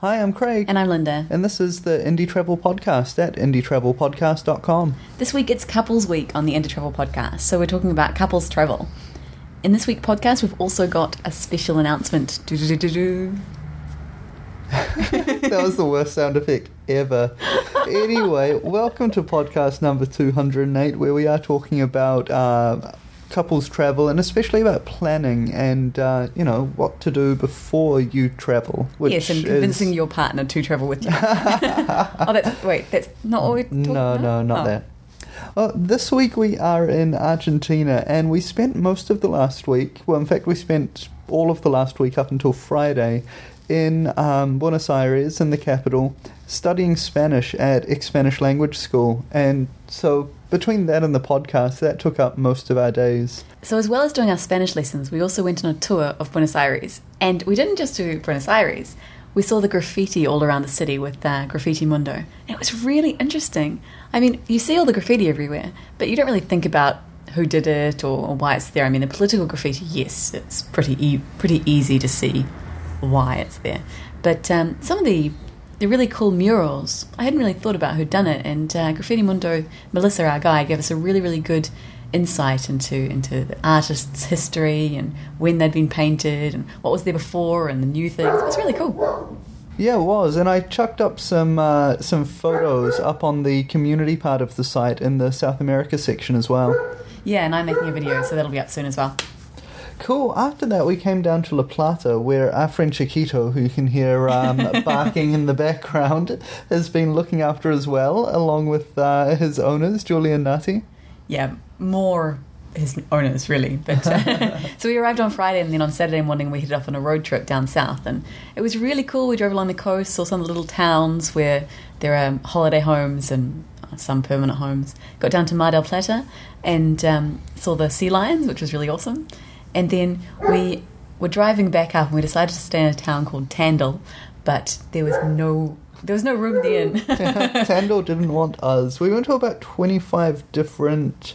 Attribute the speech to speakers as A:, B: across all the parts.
A: Hi, I'm Craig.
B: And I'm Linda.
A: And this is the Indie Travel Podcast at indietravelpodcast.com.
B: This week it's Couples Week on the Indie Travel Podcast, so we're talking about couples travel. In this week's podcast, we've also got a special announcement.
A: That was the worst sound effect ever. Anyway, welcome to podcast number 208, where we are talking about uh, couples travel and especially about planning and, uh, you know, what to do before you travel.
B: Yes, and convincing
A: is...
B: your partner to travel with you. oh, that's, wait, that's not what we're talking
A: No,
B: about?
A: no, not
B: Oh.
A: that. Well, this week we are in Argentina, and we spent most of the last week. Well, in fact, we spent all of the last week up until Friday in um, Buenos Aires, in the capital, studying Spanish at Expanish Language School. And so, between that and the podcast, that took up most of our days.
B: So, as well as doing our Spanish lessons, we also went on a tour of Buenos Aires. And we didn't just do Buenos Aires, we saw the graffiti all around the city with uh, Graffiti Mundo. And it was really interesting. I mean, you see all the graffiti everywhere, but you don't really think about who did it or, why it's there. I mean, the political graffiti, yes, it's pretty, e- pretty easy to see why it's there. But um, some of the the really cool murals, I hadn't really thought about who'd done it, and uh, Graffiti Mundo, Melissa, our guy, gave us a really, really good insight into into the artist's history and when they'd been painted and what was there before and the new things. It was really cool.
A: Yeah, it was, and I chucked up some uh, some photos up on the community part of the site in the South America section as well.
B: Yeah, and I'm making a video, so that'll be up soon as well.
A: Cool. After that, we came down to La Plata, where our friend Chiquito, who you can hear um, barking in the background, has been looking after as well, along with uh, his owners, Julian Nutty.
B: Yeah, more his owners really. But uh, so we arrived on Friday, and then on Saturday morning we headed off on a road trip down south, and it was really cool. We drove along the coast, saw some little towns where there are holiday homes and uh, some permanent homes. Got down to Mar del Plata and um, saw the sea lions, which was really awesome. And then we were driving back up, and we decided to stay in a town called Tandil, but there was no there was no room at the inn.
A: Tandor didn't want us. We went to about 25 different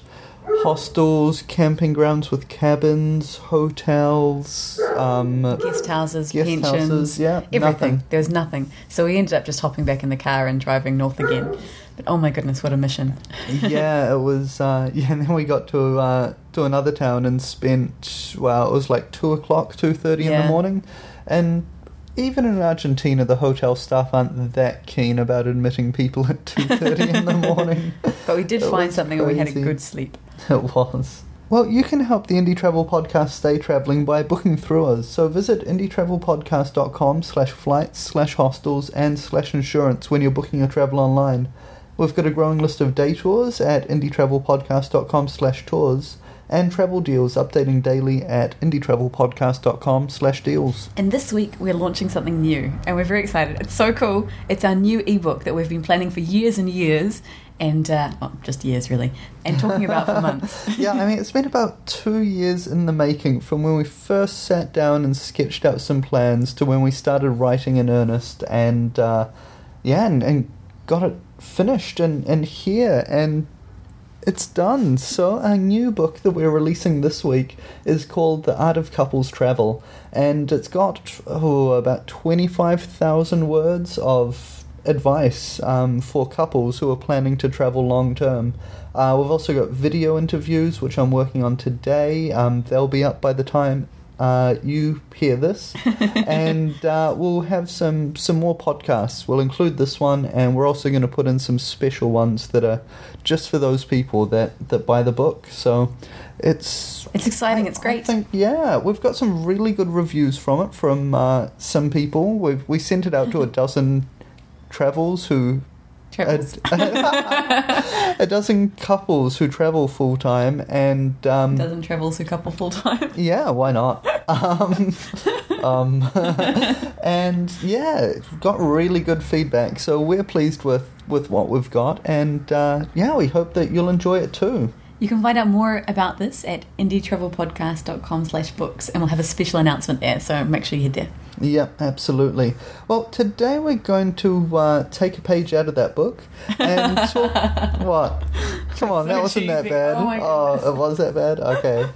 A: hostels, camping grounds with cabins, hotels, um,
B: guest houses,
A: Guest
B: pensions,
A: houses, yeah,
B: everything.
A: nothing.
B: There was nothing. So we ended up just hopping back in the car and driving north again. But oh my goodness, what a mission!
A: yeah, it was. Uh, yeah, and then we got to uh, to another town and spent. Well, it was like two o'clock, two thirty in the morning, and even in Argentina, the hotel staff aren't that keen about admitting people at two thirty in the morning.
B: But we did
A: It
B: find something, and we had a good sleep.
A: It was. Well, you can help the Indie Travel Podcast stay travelling by booking through us. So visit indietravelpodcast.com slash flights slash hostels and slash insurance when you're booking your travel online. We've got a growing list of day tours at indietravelpodcast.com slash tours and travel deals updating daily at indietravelpodcast.com slash deals.
B: And this week we're launching something new, and we're very excited. It's so cool. It's our new ebook that we've been planning for years and years, and uh, well, just years really, and talking about for months.
A: yeah, I mean, it's been about two years in the making from when we first sat down and sketched out some plans to when we started writing in earnest and, uh, yeah, and, and got it finished and, and here and it's done. So, our new book that we're releasing this week is called The Art of Couples Travel, and it's got oh, about 25,000 words of advice um, for couples who are planning to travel long term. Uh, we've also got video interviews, which I'm working on today. Um, they'll be up by the time uh, you hear this, and uh, we'll have some some more podcasts. We'll include this one, and we're also going to put in some special ones that are just for those people that that buy the book. So it's
B: It's exciting.
A: I-
B: It's
A: I
B: great.
A: think yeah, we've got some really good reviews from it from uh, some people. We've we sent it out to a dozen travels who
B: Travels.
A: a, a dozen couples who travel full time and um,
B: Doesn't travel to couple full time.
A: yeah, why not? Um, um, and yeah, got really good feedback. So we're pleased with, with what we've got, and uh, yeah, we hope that you'll enjoy it too.
B: You can find out more about this at indietravelpodcast.com slash books and we'll have a special announcement there, so make sure you head there.
A: Yep, absolutely. Well, today we're going to uh, take a page out of that book and talk. what? Come on,
B: So
A: that wasn't that bad.
B: Oh
A: oh, it was that bad. Okay.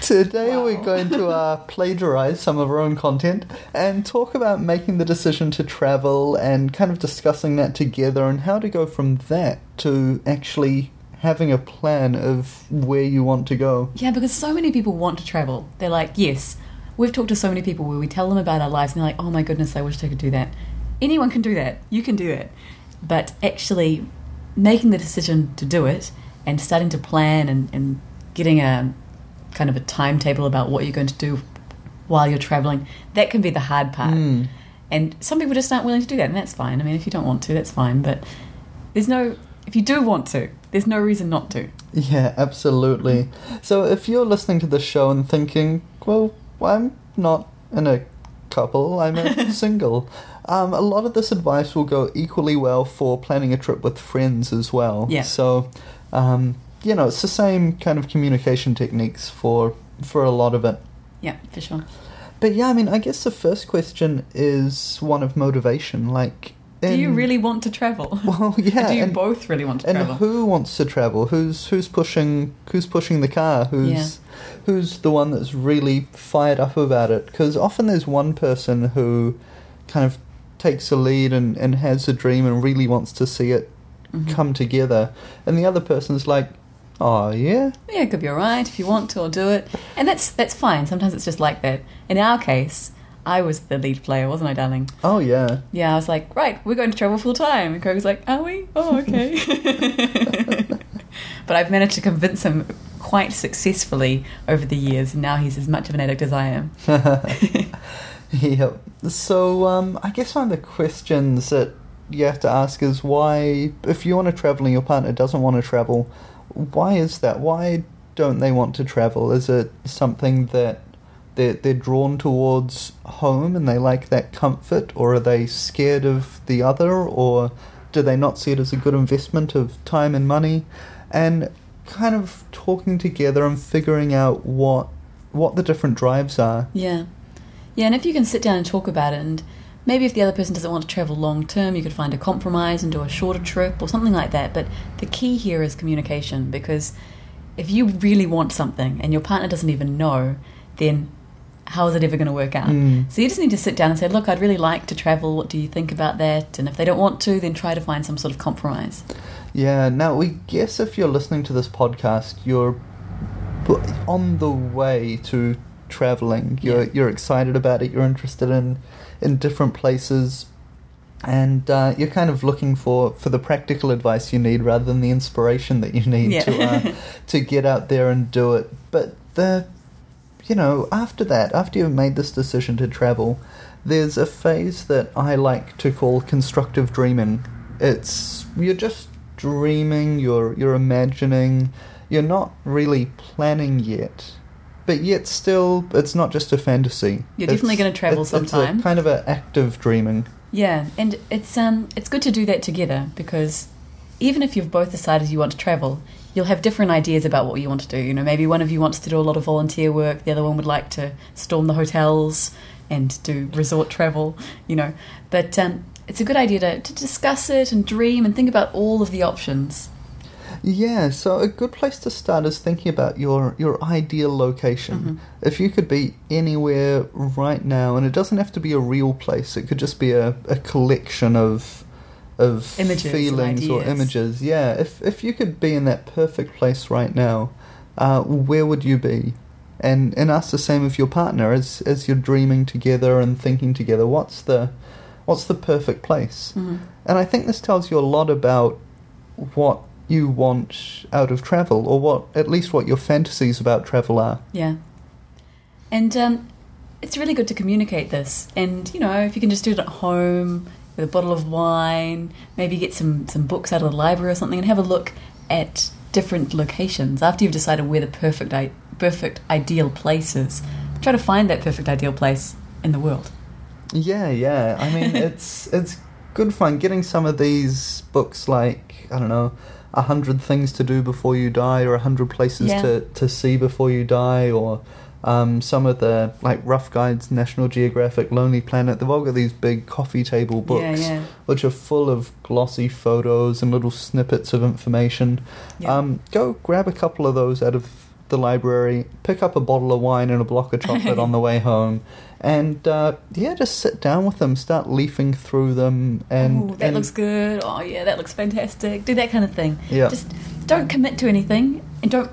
A: Today
B: Wow.
A: we're going to uh, plagiarize some of our own content and talk about making the decision to travel and kind of discussing that together and how to go from that to actually having a plan of where you want to go.
B: Yeah, because so many people want to travel. They're like, yes. We've talked to so many people where we tell them about our lives and they're like, oh my goodness, I wish I could do that. Anyone can do that. You can do it. But actually making the decision to do it and starting to plan and, and getting a kind of a timetable about what you're going to do while you're traveling, that can be the hard part.
A: Mm.
B: And some people just aren't willing to do that, and that's fine. I mean, if you don't want to, that's fine. But there's no, if you do want to, there's no reason not to.
A: Yeah, absolutely. So if you're listening to this show and thinking, well, I'm not in a couple, I'm a single, um, a lot of this advice will go equally well for planning a trip with friends as well.
B: Yeah.
A: So, um, you know, it's the same kind of communication techniques for for a lot of it.
B: Yeah, for sure.
A: But yeah, I mean, I guess the first question is one of motivation. Like,
B: Do you really want to travel?
A: Well, yeah.
B: Do you
A: and-
B: both really want to
A: and
B: travel?
A: who wants to travel? Who's who's pushing who's pushing the car? Who's who's the one that's really fired up about it? Because often there's one person who kind of takes the lead and, and has a dream and really wants to see it
B: Mhm.
A: come together, and the other person's like, "Oh yeah,
B: Yeah, it could be alright if you want to, or do it, and that's that's fine. Sometimes it's just like that. In our case, I was the lead player, wasn't I, darling?
A: oh yeah."
B: Yeah, I was like, right, we're going to travel full time. And Craig was like, are we? Oh, okay. but I've managed to convince him quite successfully over the years, and now he's as much of an addict as I am.
A: Yep. So um, I guess one of the questions that you have to ask is why, if you want to travel and your partner doesn't want to travel, why is that? Why don't they want to travel? Is it something that they're, they're drawn towards home and they like that comfort, or are they scared of the other, or do they not see it as a good investment of time and money? And kind of talking together and figuring out what what the different drives are.
B: Yeah. Yeah, and if you can sit down and talk about it, and maybe if the other person doesn't want to travel long term, you could find a compromise and do a shorter trip or something like that. But the key here is communication because if you really want something and your partner doesn't even know, then how is it ever going to work out?
A: Mm.
B: So you just need to sit down and say, Look, I'd really like to travel. What do you think about that? And if they don't want to, then try to find some sort of compromise.
A: Yeah, now we guess if you're listening to this podcast, you're on the way to traveling. You're
B: Yeah.
A: you're excited about it. You're interested in in different places, and uh, you're kind of looking for for the practical advice you need rather than the inspiration that you need
B: Yeah.
A: to uh, to get out there and do it. But the you know after that, after you've made this decision to travel, there's a phase that I like to call constructive dreaming. It's you're just dreaming, you're you're imagining, you're not really planning yet. But yet still it's not just a fantasy.
B: You're definitely gonna travel
A: it's, it's
B: sometime.
A: a kind of an active dreaming.
B: Yeah, and it's um it's good to do that together because even if you've both decided you want to travel, you'll have different ideas about what you want to do. You know, maybe one of you wants to do a lot of volunteer work, the other one would like to storm the hotels and do resort travel, you know. But um, it's a good idea to, to discuss it and dream and think about all of the options.
A: Yeah, so a good place to start is thinking about your your ideal location.
B: Mhm.
A: If you could be anywhere right now, and it doesn't have to be a real place, it could just be a, a collection of of
B: Images
A: feelings or images. Yeah, if if you could be in that perfect place right now, uh, where would you be? And and ask the same of your partner as as you're dreaming together and thinking together. What's the what's the perfect place?
B: Mhm.
A: And I think this tells you a lot about what you want out of travel, or what at least what your fantasies about travel are.
B: Yeah. And um, it's really good to communicate this. And, you know, if you can just do it at home with a bottle of wine, maybe get some, some books out of the library or something and have a look at different locations after you've decided where the perfect, perfect ideal place is. Try to find that perfect ideal place in the world.
A: Yeah, yeah. I mean, it's it's good fun getting some of these books like I don't know, a hundred things to do before you die, or a hundred places
B: Yeah.
A: to to see before you die, or um, some of the like Rough Guides, National Geographic, Lonely Planet. They've all got these big coffee table books,
B: Yeah, yeah.
A: which are full of glossy photos and little snippets of information.
B: Yeah.
A: Um, go grab a couple of those out of the library, pick up a bottle of wine and a block of chocolate on the way home, and uh, yeah, just sit down with them, start leafing through them, and
B: oh, that
A: and-
B: looks good. Oh, yeah, that looks fantastic. Do that kind of thing.
A: Yeah.
B: Just don't commit to anything and don't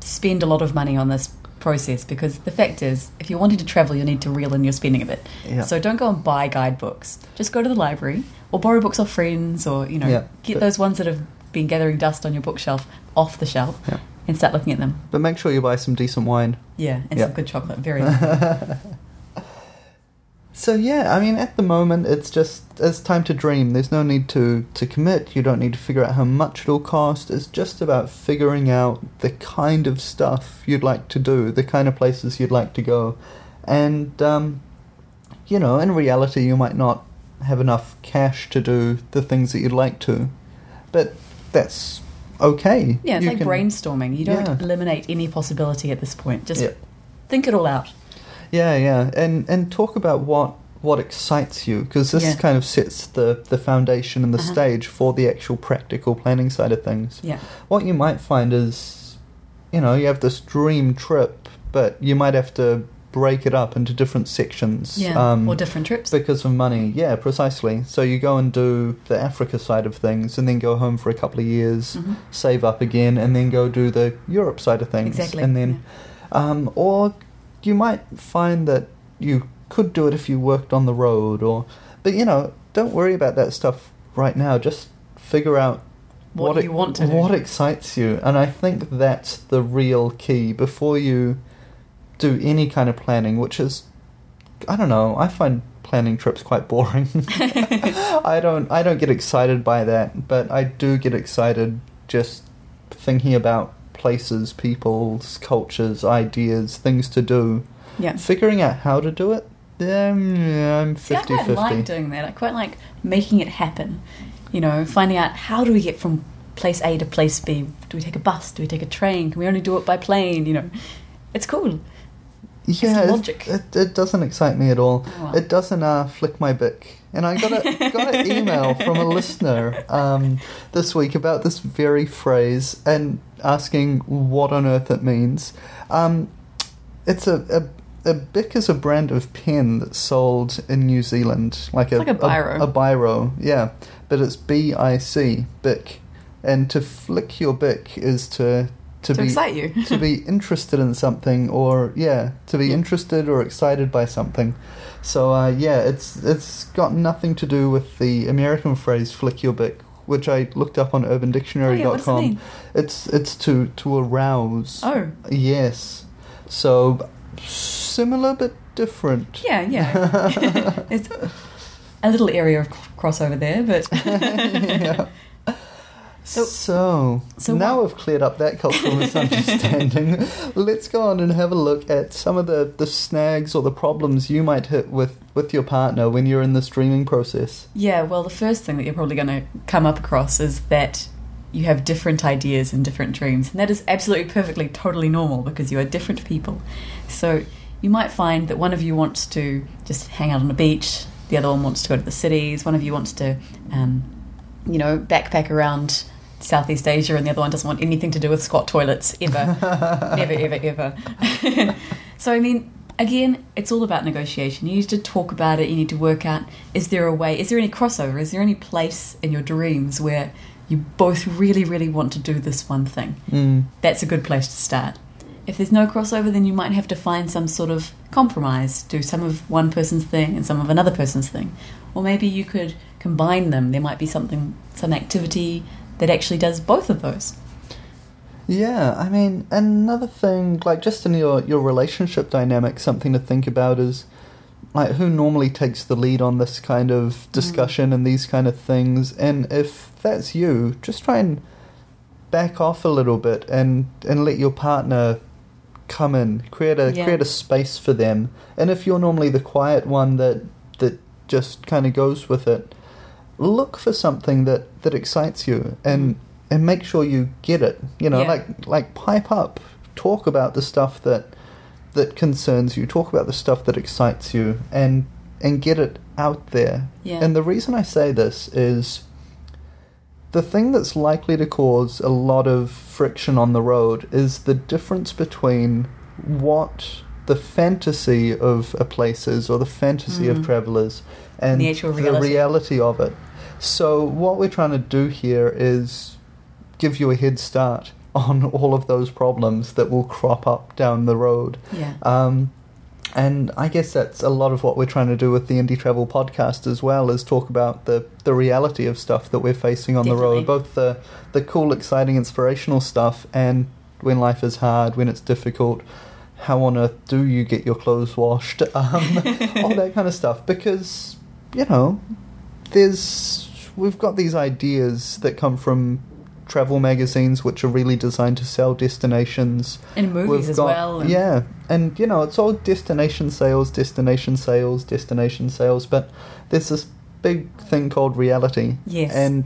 B: spend a lot of money on this process because the fact is, if you're wanting to travel, you need to reel in your spending a bit.
A: Yeah.
B: So don't go and buy guidebooks. Just go to the library or borrow books off friends or, you know,
A: Yeah,
B: get those ones that have been gathering dust on your bookshelf off the shelf
A: Yeah.
B: and start looking at them.
A: But make sure you buy some decent wine.
B: Yeah, and some good chocolate. Very.
A: So yeah, I mean, at the moment, it's just it's time to dream. There's no need to to commit. You don't need to figure out how much it'll cost. It's just about figuring out the kind of stuff you'd like to do, the kind of places you'd like to go, and um, you know, in reality, you might not have enough cash to do the things that you'd like to, but that's okay.
B: Yeah, it's
A: You
B: like
A: can-
B: brainstorming. You don't
A: Yeah.
B: eliminate any possibility at this point. Just
A: Yeah.
B: think it all out.
A: Yeah, yeah, and and talk about what what excites you because this
B: Yeah.
A: kind of sets the the foundation and the
B: Uh-huh.
A: stage for the actual practical planning side of things.
B: Yeah.
A: What you might find is, you know, you have this dream trip, but you might have to break it up into different sections.
B: Yeah.
A: um,
B: or different trips.
A: because of money. Yeah, precisely. So you go and do the Africa side of things, and then go home for a couple of years,
B: Mhm.
A: save up again, and then go do the Europe side of things.
B: Exactly.
A: And then, um, or you might find that you could do it if you worked on the road, or but you know, don't worry about that stuff right now. Just figure out
B: What
A: it-
B: you want to do.
A: what excites you, and I think that's the real key before you do any kind of planning, which is I don't know. I find planning trips quite boring. I don't. I don't get excited by that, but I do get excited just thinking about places, people's cultures, ideas, things to do.
B: yeah.
A: Figuring out how to do it. Um, yeah, I'm
B: See, I
A: 50
B: quite like doing that. I quite like making it happen. You know, finding out how do we get from place A to place B? Do we take a bus? Do we take a train? Can we only do it by plane? You know, it's cool.
A: Yeah,
B: the
A: it-
B: logic.
A: It, it doesn't excite me at all.
B: Oh, well.
A: It doesn't uh, flick my bic. And I got a got an email from a listener um, this week about this very phrase and asking what on earth it means. Um, it's a, a a bic is a brand of pen that's sold in New Zealand, like a
B: like a biro.
A: A, biro, yeah. But it's B I C bic, and to flick your bic is to to,
B: To
A: be
B: excite you.
A: to be interested in something or yeah to be interested or excited by something so uh, yeah it's it's got nothing to do with the american phrase flick your bic which i looked up on
B: Oh, yeah, what does it mean?
A: it's it's to to arouse
B: Oh,
A: yes so similar but different
B: yeah, yeah. it's a little area of crossover there, but
A: yeah.
B: So-
A: So,
B: so
A: now
B: what-
A: we've cleared up that cultural misunderstanding. Let's go on and have a look at some of the, the snags or the problems you might hit with, with your partner when you're in the streaming process.
B: Yeah, well, the first thing that you're probably going to come up across is that you have different ideas and different dreams. And that is absolutely perfectly, totally normal because you are different people. So you might find that one of you wants to just hang out on a beach, the other one wants to go to the cities, one of you wants to, um, you know, backpack around Southeast Asia, and the other one doesn't want anything to do with squat toilets ever. ever, ever, ever. so, I mean, again, it's all about negotiation. You need to talk about it, you need to work out is there a way, is there any crossover, is there any place in your dreams where you both really, really want to do this one thing?
A: Mm.
B: That's a good place to start. If there's no crossover, then you might have to find some sort of compromise, do some of one person's thing and some of another person's thing. Or maybe you could combine them. There might be something, some activity that actually does both of those.
A: Yeah, I mean, another thing, like just in your, your relationship dynamic, something to think about is like who normally takes the lead on this kind of mm. discussion and these kind of things. And if that's you, just try and back off a little bit and, and let your partner come in, create a
B: Yeah.
A: create a space for them. And if you're normally the quiet one that that just kind of goes with it, look for something that, that excites you and and make sure you get it. You know,
B: Yeah.
A: like like pipe up, talk about the stuff that that concerns you, talk about the stuff that excites you, and and get it out there.
B: Yeah.
A: And the reason I say this is the thing that's likely to cause a lot of friction on the road is the difference between what the fantasy of a place is or the fantasy of
B: Mm.
A: travelers and
B: The actual
A: the
B: reality.
A: reality of it. So what we're trying to do here is give you a head start on all of those problems that will crop up down the road.
B: Yeah.
A: Um, and I guess that's a lot of what we're trying to do with the Indie Travel podcast as well, is talk about the, the reality of stuff that we're facing on the road, both the the cool, exciting, inspirational stuff, and when life is hard, when it's difficult. How on earth do you get your clothes washed? Um, all that kind of stuff. Because you know, there's we've got these ideas that come from travel magazines, which are really designed to sell destinations
B: In movies
A: We've
B: as
A: got-
B: well. and-
A: Yeah, and you know, it's all destination sales, destination sales, destination sales, but there's this big thing called reality.
B: Yes.
A: And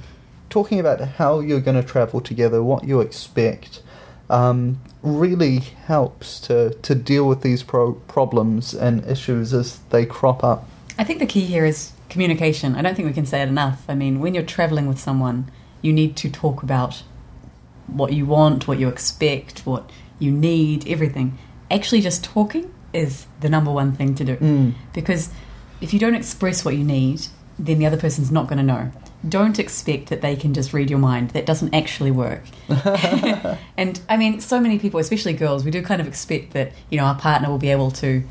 A: talking about how you're going to travel together, what you expect, um, really helps to, to deal with these pro- problems and issues as they crop up.
B: I think the key here is communication. I don't think we can say it enough. I mean, when you're traveling with someone, you need to talk about what you want, what you expect, what you need, everything. Actually, just talking is the number one thing to do.
A: Mm.
B: Because if you don't express what you need, then the other person's not going to know. Don't expect that they can just read your mind. That doesn't actually work. and I mean, so many people, especially girls, we do kind of expect that you know our partner will be able to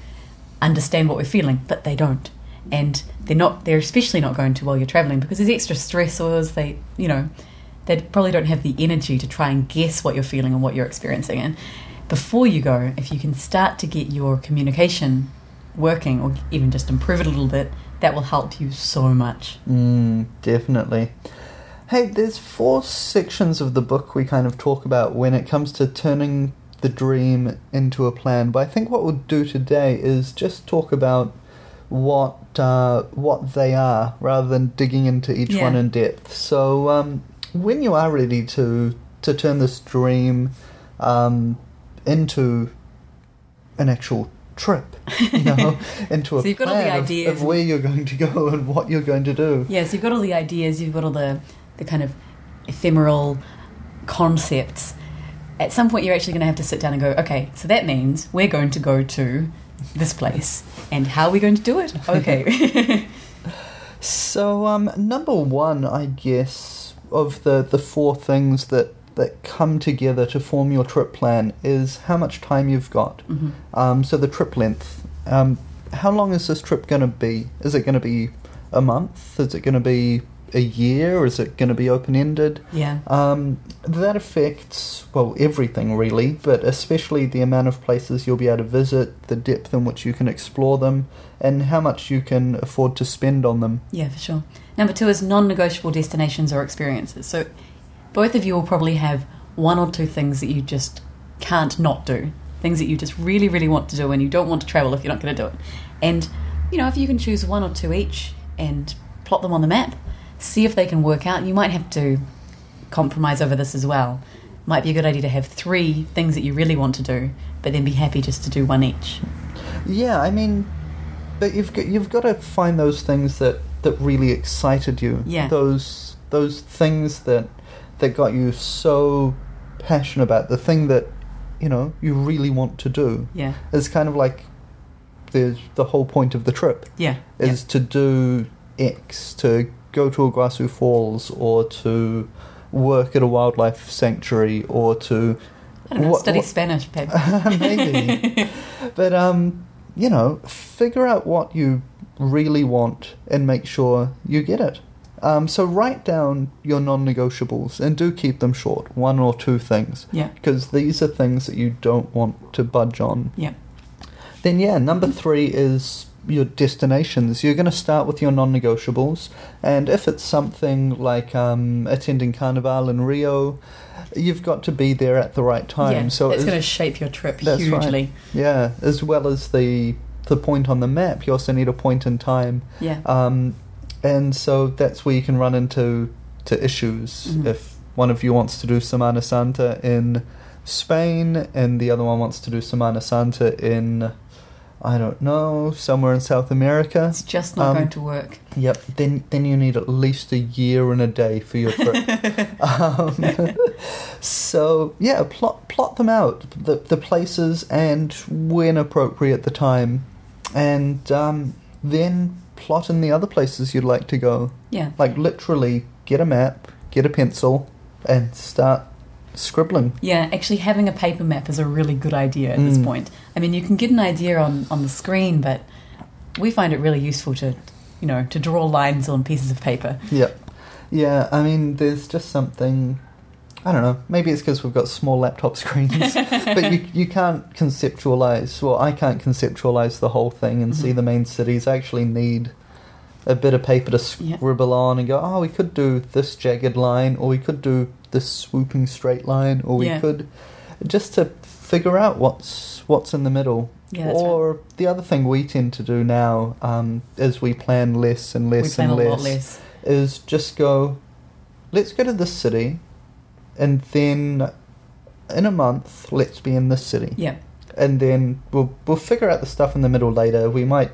B: understand what we're feeling, but they don't. And they're not. They're especially not going to while you're traveling because there's extra stressors. They, you know, they probably don't have the energy to try and guess what you're feeling and what you're experiencing. And before you go, if you can start to get your communication working, or even just improve it a little bit, that will help you so much.
A: Mm, definitely. Hey, there's four sections of the book we kind of talk about when it comes to turning the dream into a plan. But I think what we'll do today is just talk about what uh, what they are, rather than digging into each
B: Yeah.
A: one in depth. So, um, when you are ready to to turn this dream um, into an actual trip, you know, into a
B: So you've got all the
A: plan of-
B: ideas
A: of where you're going to go and what you're going to do.
B: Yes, you've got all the ideas, you've got all the, the kind of ephemeral concepts. At some point, you're actually going to have to sit down and go, okay, so that means we're going to go to this place. And how are we going to do it? Okay.
A: So, um, number one, I guess, of the, the four things that, that come together to form your trip plan is how much time you've got.
B: Mhm.
A: Um, so, the trip length. Um, how long is this trip going to be? Is it going to be a month? Is it going to be a year? or Is it going to be open ended?
B: Yeah.
A: Um, that affects, well, everything really, but especially the amount of places you'll be able to visit, the depth in which you can explore them, and how much you can afford to spend on them.
B: Yeah, for sure. Number two is non negotiable destinations or experiences. So both of you will probably have one or two things that you just can't not do. Things that you just really, really want to do and you don't want to travel if you're not going to do it. And, you know, if you can choose one or two each and plot them on the map, see if they can work out. You might have to compromise over this as well. Might be a good idea to have three things that you really want to do, but then be happy just to do one each.
A: Yeah, I mean, but you've got you've got to find those things that that really excited you.
B: Yeah.
A: Those those things that that got you so passionate about the thing that you know you really want to do.
B: Yeah.
A: It's kind of like the the whole point of the trip
B: Yeah.
A: is to do X, to go to Iguazu Falls, or to work at a wildlife sanctuary, or to
B: know,
A: what-
B: study Spanish, babe.
A: maybe. but um, you know, figure out what you really want and make sure you get it. Um, so write down your non-negotiables and do keep them short, one or two things,
B: yeah.
A: because these are things that you don't want to budge on.
B: Yeah.
A: Then yeah, number three is your destinations. You're going to start with your non-negotiables, and if it's something like um, attending Carnival in Rio, you've got to be there at the right time.
B: yeah,
A: so
B: it's going to shape your trip
A: That's right.
B: hugely.
A: yeah, as well as the the point on the map, you also need a point in time,
B: Yeah,
A: um, and so that's where you can run into to issues.
B: Mhm.
A: If one of you wants to do Semana Santa in Spain, and the other one wants to do Semana Santa in I don't know, somewhere in South America.
B: It's just not
A: Um,
B: going to work.
A: Yep. Then then you need at least a year and a day for your trip. um, so yeah, plot plot them out the the places and when appropriate the time, and um, then plot in the other places you'd like to go.
B: Yeah.
A: Like literally, get a map, get a pencil, and start scribbling.
B: Yeah, actually having a paper map is a really good idea at this
A: Mm.
B: point. I mean, you can get an idea on, on the screen, but we find it really useful to, you know, to draw lines on pieces of paper.
A: Yep. Yeah, I mean, there's just something. I don't know. Maybe it's because we've got small laptop screens, but you you can't conceptualize. Well, I can't conceptualize the whole thing and see
B: Mhm.
A: the main cities. I actually need a bit of paper to
B: Yeah.
A: scribble on and go. Oh, we could do this jagged line, or we could do this swooping straight line, or we
B: Yeah.
A: could just to figure out what's what's in the middle.
B: Yeah, that's right.
A: or the other thing we tend to do now um, is we plan less and less and less
B: less.
A: is just go, let's go to this city, and then in a month, let's be in this city,
B: Yeah.
A: and then we'll we'll figure out the stuff in the middle later. We might,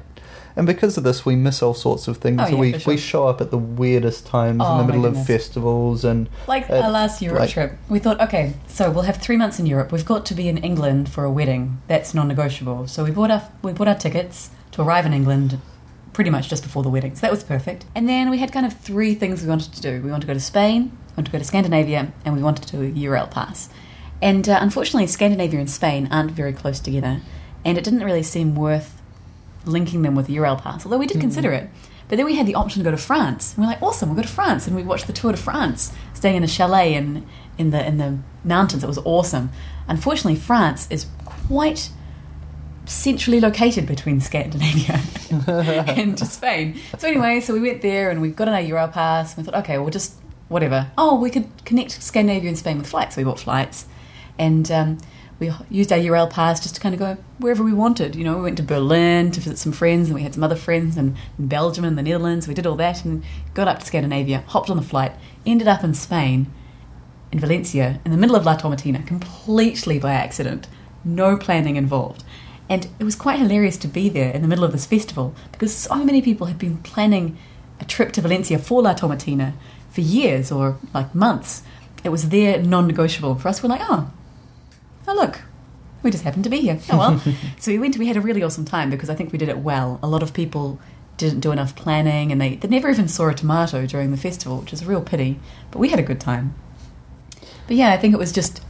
A: and because of this, we miss all sorts of things.
B: Oh, yeah,
A: we
B: sure.
A: we show up at the weirdest times
B: Oh,
A: in the middle of festivals, and
B: Like
A: Uh,
B: our last Europe
A: like-
B: trip, we thought, okay, so we'll have three months in Europe. We've got to be in England for a wedding. That's non-negotiable. So we bought our we bought our tickets to arrive in England, pretty much just before the wedding. So that was perfect. And then we had kind of three things we wanted to do. We wanted to go to Spain, we wanted to go to Scandinavia, and we wanted to do a Eurail pass. And uh, unfortunately, Scandinavia and Spain aren't very close together, and it didn't really seem worth linking them with the Eurail pass. Although we did consider it. But then we had the option to go to France. And we're like, awesome, we'll go to France. And we watched the Tour de France, staying in a chalet in, in, the, in the mountains. It was awesome. Unfortunately, France is quite centrally located between Scandinavia and Spain. So anyway, so we went there and we got an Eurail pass. And we thought, okay, we'll just whatever. Oh, we could connect Scandinavia and Spain with flights. So we bought flights, and um, we used our Eurail pass just to kind of go wherever we wanted. You know, we went to Berlin to visit some friends, and we had some other friends in, in Belgium and the Netherlands. We did all that and got up to Scandinavia, hopped on the flight, ended up in Spain, in Valencia, in the middle of La Tomatina, completely by accident, no planning involved. And it was quite hilarious to be there in the middle of this festival because so many people had been planning a trip to Valencia for La Tomatina for years or like months. It was their non negotiable. For us, we're like, oh, oh, look, we just happened to be here. Oh, well. so we went, we had a really awesome time because I think we did it well. A lot of people didn't do enough planning and they, they never even saw a tomato during the festival, which is a real pity. But we had a good time. But yeah, I think it was just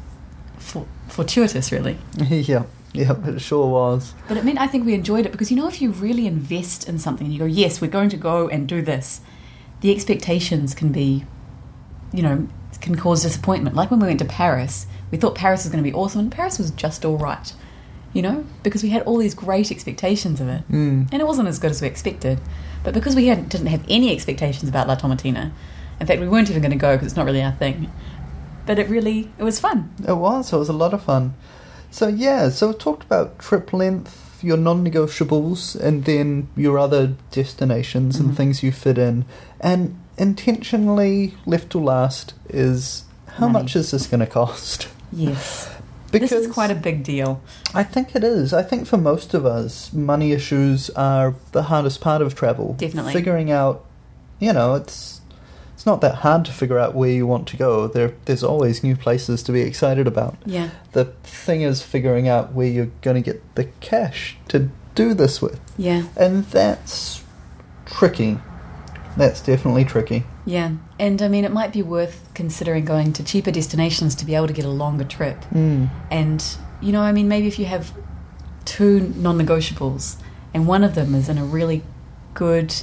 B: for, fortuitous, really.
A: yeah, yeah, it sure was.
B: But it meant I think we enjoyed it because you know if you really invest in something and you go, yes, we're going to go and do this, the expectations can be, you know, can cause disappointment. Like when we went to Paris, we thought Paris was going to be awesome, and Paris was just all right, you know, because we had all these great expectations of it,
A: Mm.
B: and it wasn't as good as we expected. But because we hadn't, didn't have any expectations about La Tomatina, in fact, we weren't even going to go because it's not really our thing. But it really, it was fun.
A: It was. It was a lot of fun. So yeah, so we talked about trip length, your non-negotiables, and then your other destinations
B: Mhm.
A: and things you fit in. And intentionally left to last is how
B: Money.
A: much is this going to cost?
B: Yes,
A: Because
B: this is quite a big deal.
A: I think it is. I think for most of us, money issues are the hardest part of travel.
B: Definitely.
A: figuring out. You know, it's it's not that hard to figure out where you want to go. There, there's always new places to be excited about.
B: Yeah.
A: The thing is figuring out where you're going to get the cash to do this with.
B: Yeah,
A: And that's tricky. That's definitely tricky.
B: yeah. And I mean, it might be worth considering going to cheaper destinations to be able to get a longer trip.
A: Mm.
B: And, you know, I mean, maybe if you have two non negotiables and one of them is in a really good,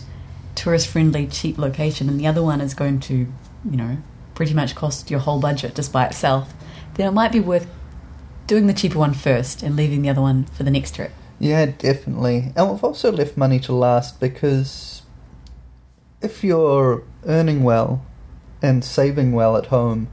B: tourist friendly, cheap location and the other one is going to, you know, pretty much cost your whole budget just by itself, then it might be worth doing the cheaper one first and leaving the other one for the next trip.
A: Yeah, definitely. And we've also left money to last because if you're earning well and saving well at home,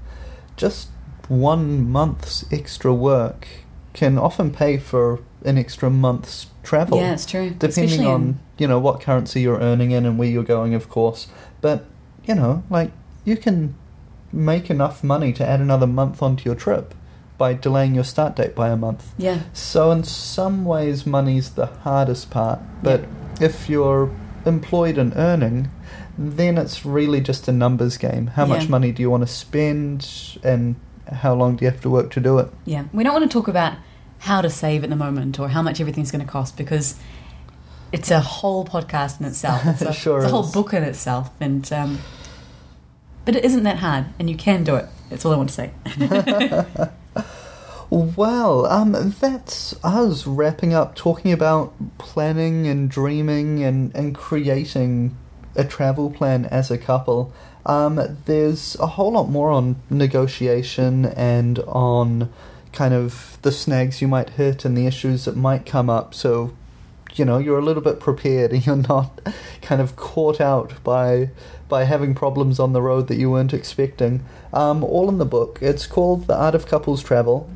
A: just one month's extra work can often pay for an extra month's travel.
B: Yeah, it's true.
A: Depending
B: Especially in-
A: on, you know, what currency you're earning in and where you're going, of course. But, you know, like, you can make enough money to add another month onto your trip by delaying your start date by a month.
B: Yeah.
A: So in some ways, money's the hardest part. But if you're employed and earning, then it's really just a numbers game. How much money do you want to spend, and how long do you have to work to do it?
B: Yeah. We don't want to talk about how to save at the moment or how much everything's going to cost because it's a whole podcast in itself. It's a,
A: sure
B: it's a whole
A: is.
B: book in itself. And um, but it isn't that hard, and you can do it. That's all I want to say.
A: Well, um, that's us wrapping up talking about planning and dreaming and, and creating a travel plan as a couple. Um, there's a whole lot more on negotiation and on kind of the snags you might hit and the issues that might come up. So, you know, you're a little bit prepared and you're not kind of caught out by by having problems on the road that you weren't expecting. Um, all in the book. It's called The Art of Couples Travel.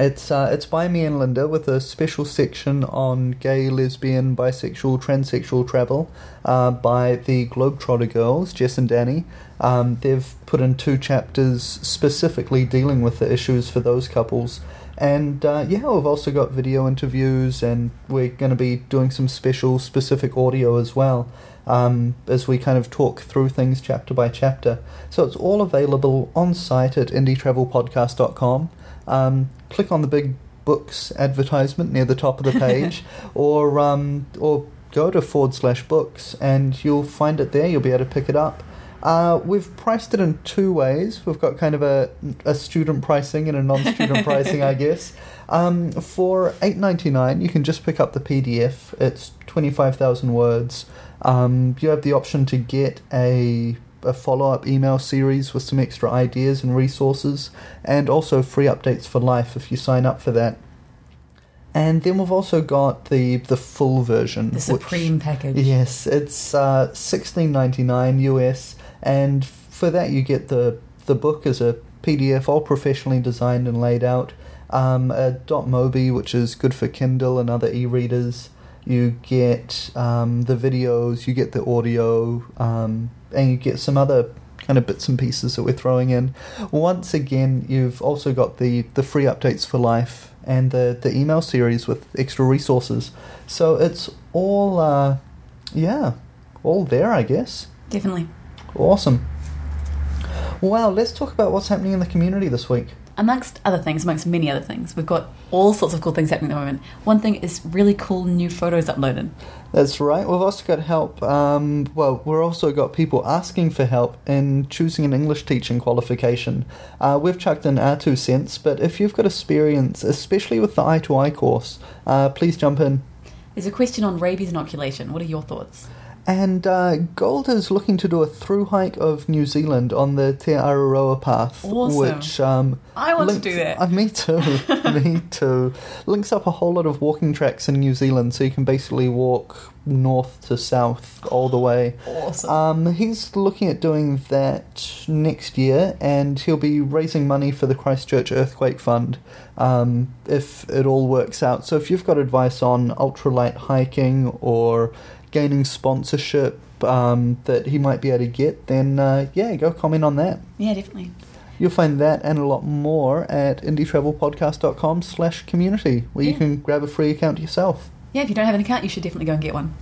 A: It's uh, it's by me and Linda with a special section on gay, lesbian, bisexual, transsexual travel uh, by the Globetrotter girls, Jess and Dani. Um, they've put in two chapters specifically dealing with the issues for those couples. And uh, yeah, we've also got video interviews, and we're going to be doing some special, specific audio as well um, as we kind of talk through things chapter by chapter. So it's all available on site at indietravelpodcast.com. Um, click on the big books advertisement near the top of the page, or um, or go to forward slash books, and you'll find it there. You'll be able to pick it up. Uh, we've priced it in two ways. We've got kind of a, a student pricing and a non-student pricing, I guess. Um, for eight ninety nine, you can just pick up the PDF. It's twenty five thousand words. Um, you have the option to get a a follow up email series with some extra ideas and resources, and also free updates for life if you sign up for that. And then we've also got the the full version,
B: The
A: which-
B: supreme package.
A: Yes, it's uh, sixteen ninety nine US, and for that you get the the book as a PDF, all professionally designed and laid out. Um, a .mobi, which is good for Kindle and other e-readers. You get um, the videos, you get the audio, um, and you get some other kind of bits and pieces that we're throwing in. Once again, you've also got the, the free updates for life and the, the email series with extra resources. So it's all, uh, yeah, all there, I guess.
B: Definitely.
A: Awesome. Well, let's talk about what's happening in the community this week.
B: Amongst other things, amongst many other things, we've got all sorts of cool things happening at the moment. One thing is really cool new photos uploaded.
A: That's right. We've also got help. Um, well, we've also got people asking for help in choosing an English teaching qualification. Uh, we've chucked in our two cents, but if you've got experience, especially with the i-to-i course, uh, please jump in.
B: There's a question on rabies inoculation. What are your thoughts?
A: And uh, Gold is looking to do a through hike of New Zealand on the Te Araroa Path,
B: Awesome.
A: which um,
B: I want to do that.
A: Uh, me too. me too. Links up a whole lot of walking tracks in New Zealand, so you can basically walk north to south all the way.
B: Awesome.
A: Um, he's looking at doing that next year, and he'll be raising money for the Christchurch Earthquake Fund um, if it all works out. So, if you've got advice on ultralight hiking or gaining sponsorship um, that he might be able to get, then uh, yeah, go comment on that.
B: yeah, definitely.
A: You'll find that and a lot more at indietravelpodcast.com slash community, where you can grab a free account yourself.
B: Yeah, if you don't have an account, you should definitely go and get one.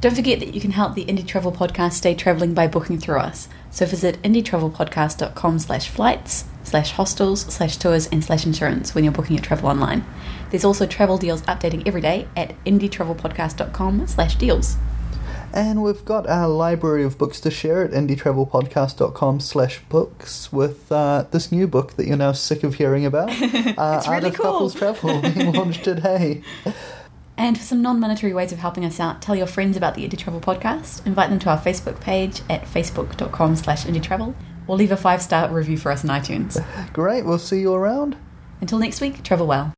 B: Don't forget that you can help the Indie Travel Podcast stay travelling by booking through us. So visit indietravelpodcast.com slash flights, slash hostels, slash tours, and slash insurance when you're booking your travel online. There's also travel deals updating every day at indietravelpodcast.com slash deals.
A: And we've got our library of books to share at indietravelpodcast.com slash books with uh, this new book that you're now sick of hearing about. Uh, Art
B: really
A: of
B: cool.
A: Couples Travel being launched today.
B: And for some non-monetary ways of helping us out, tell your friends about the Indie Travel Podcast, invite them to our Facebook page at facebook.com slash indietravel, or leave a five-star review for us on iTunes.
A: Great, we'll see you around.
B: Until next week, travel well.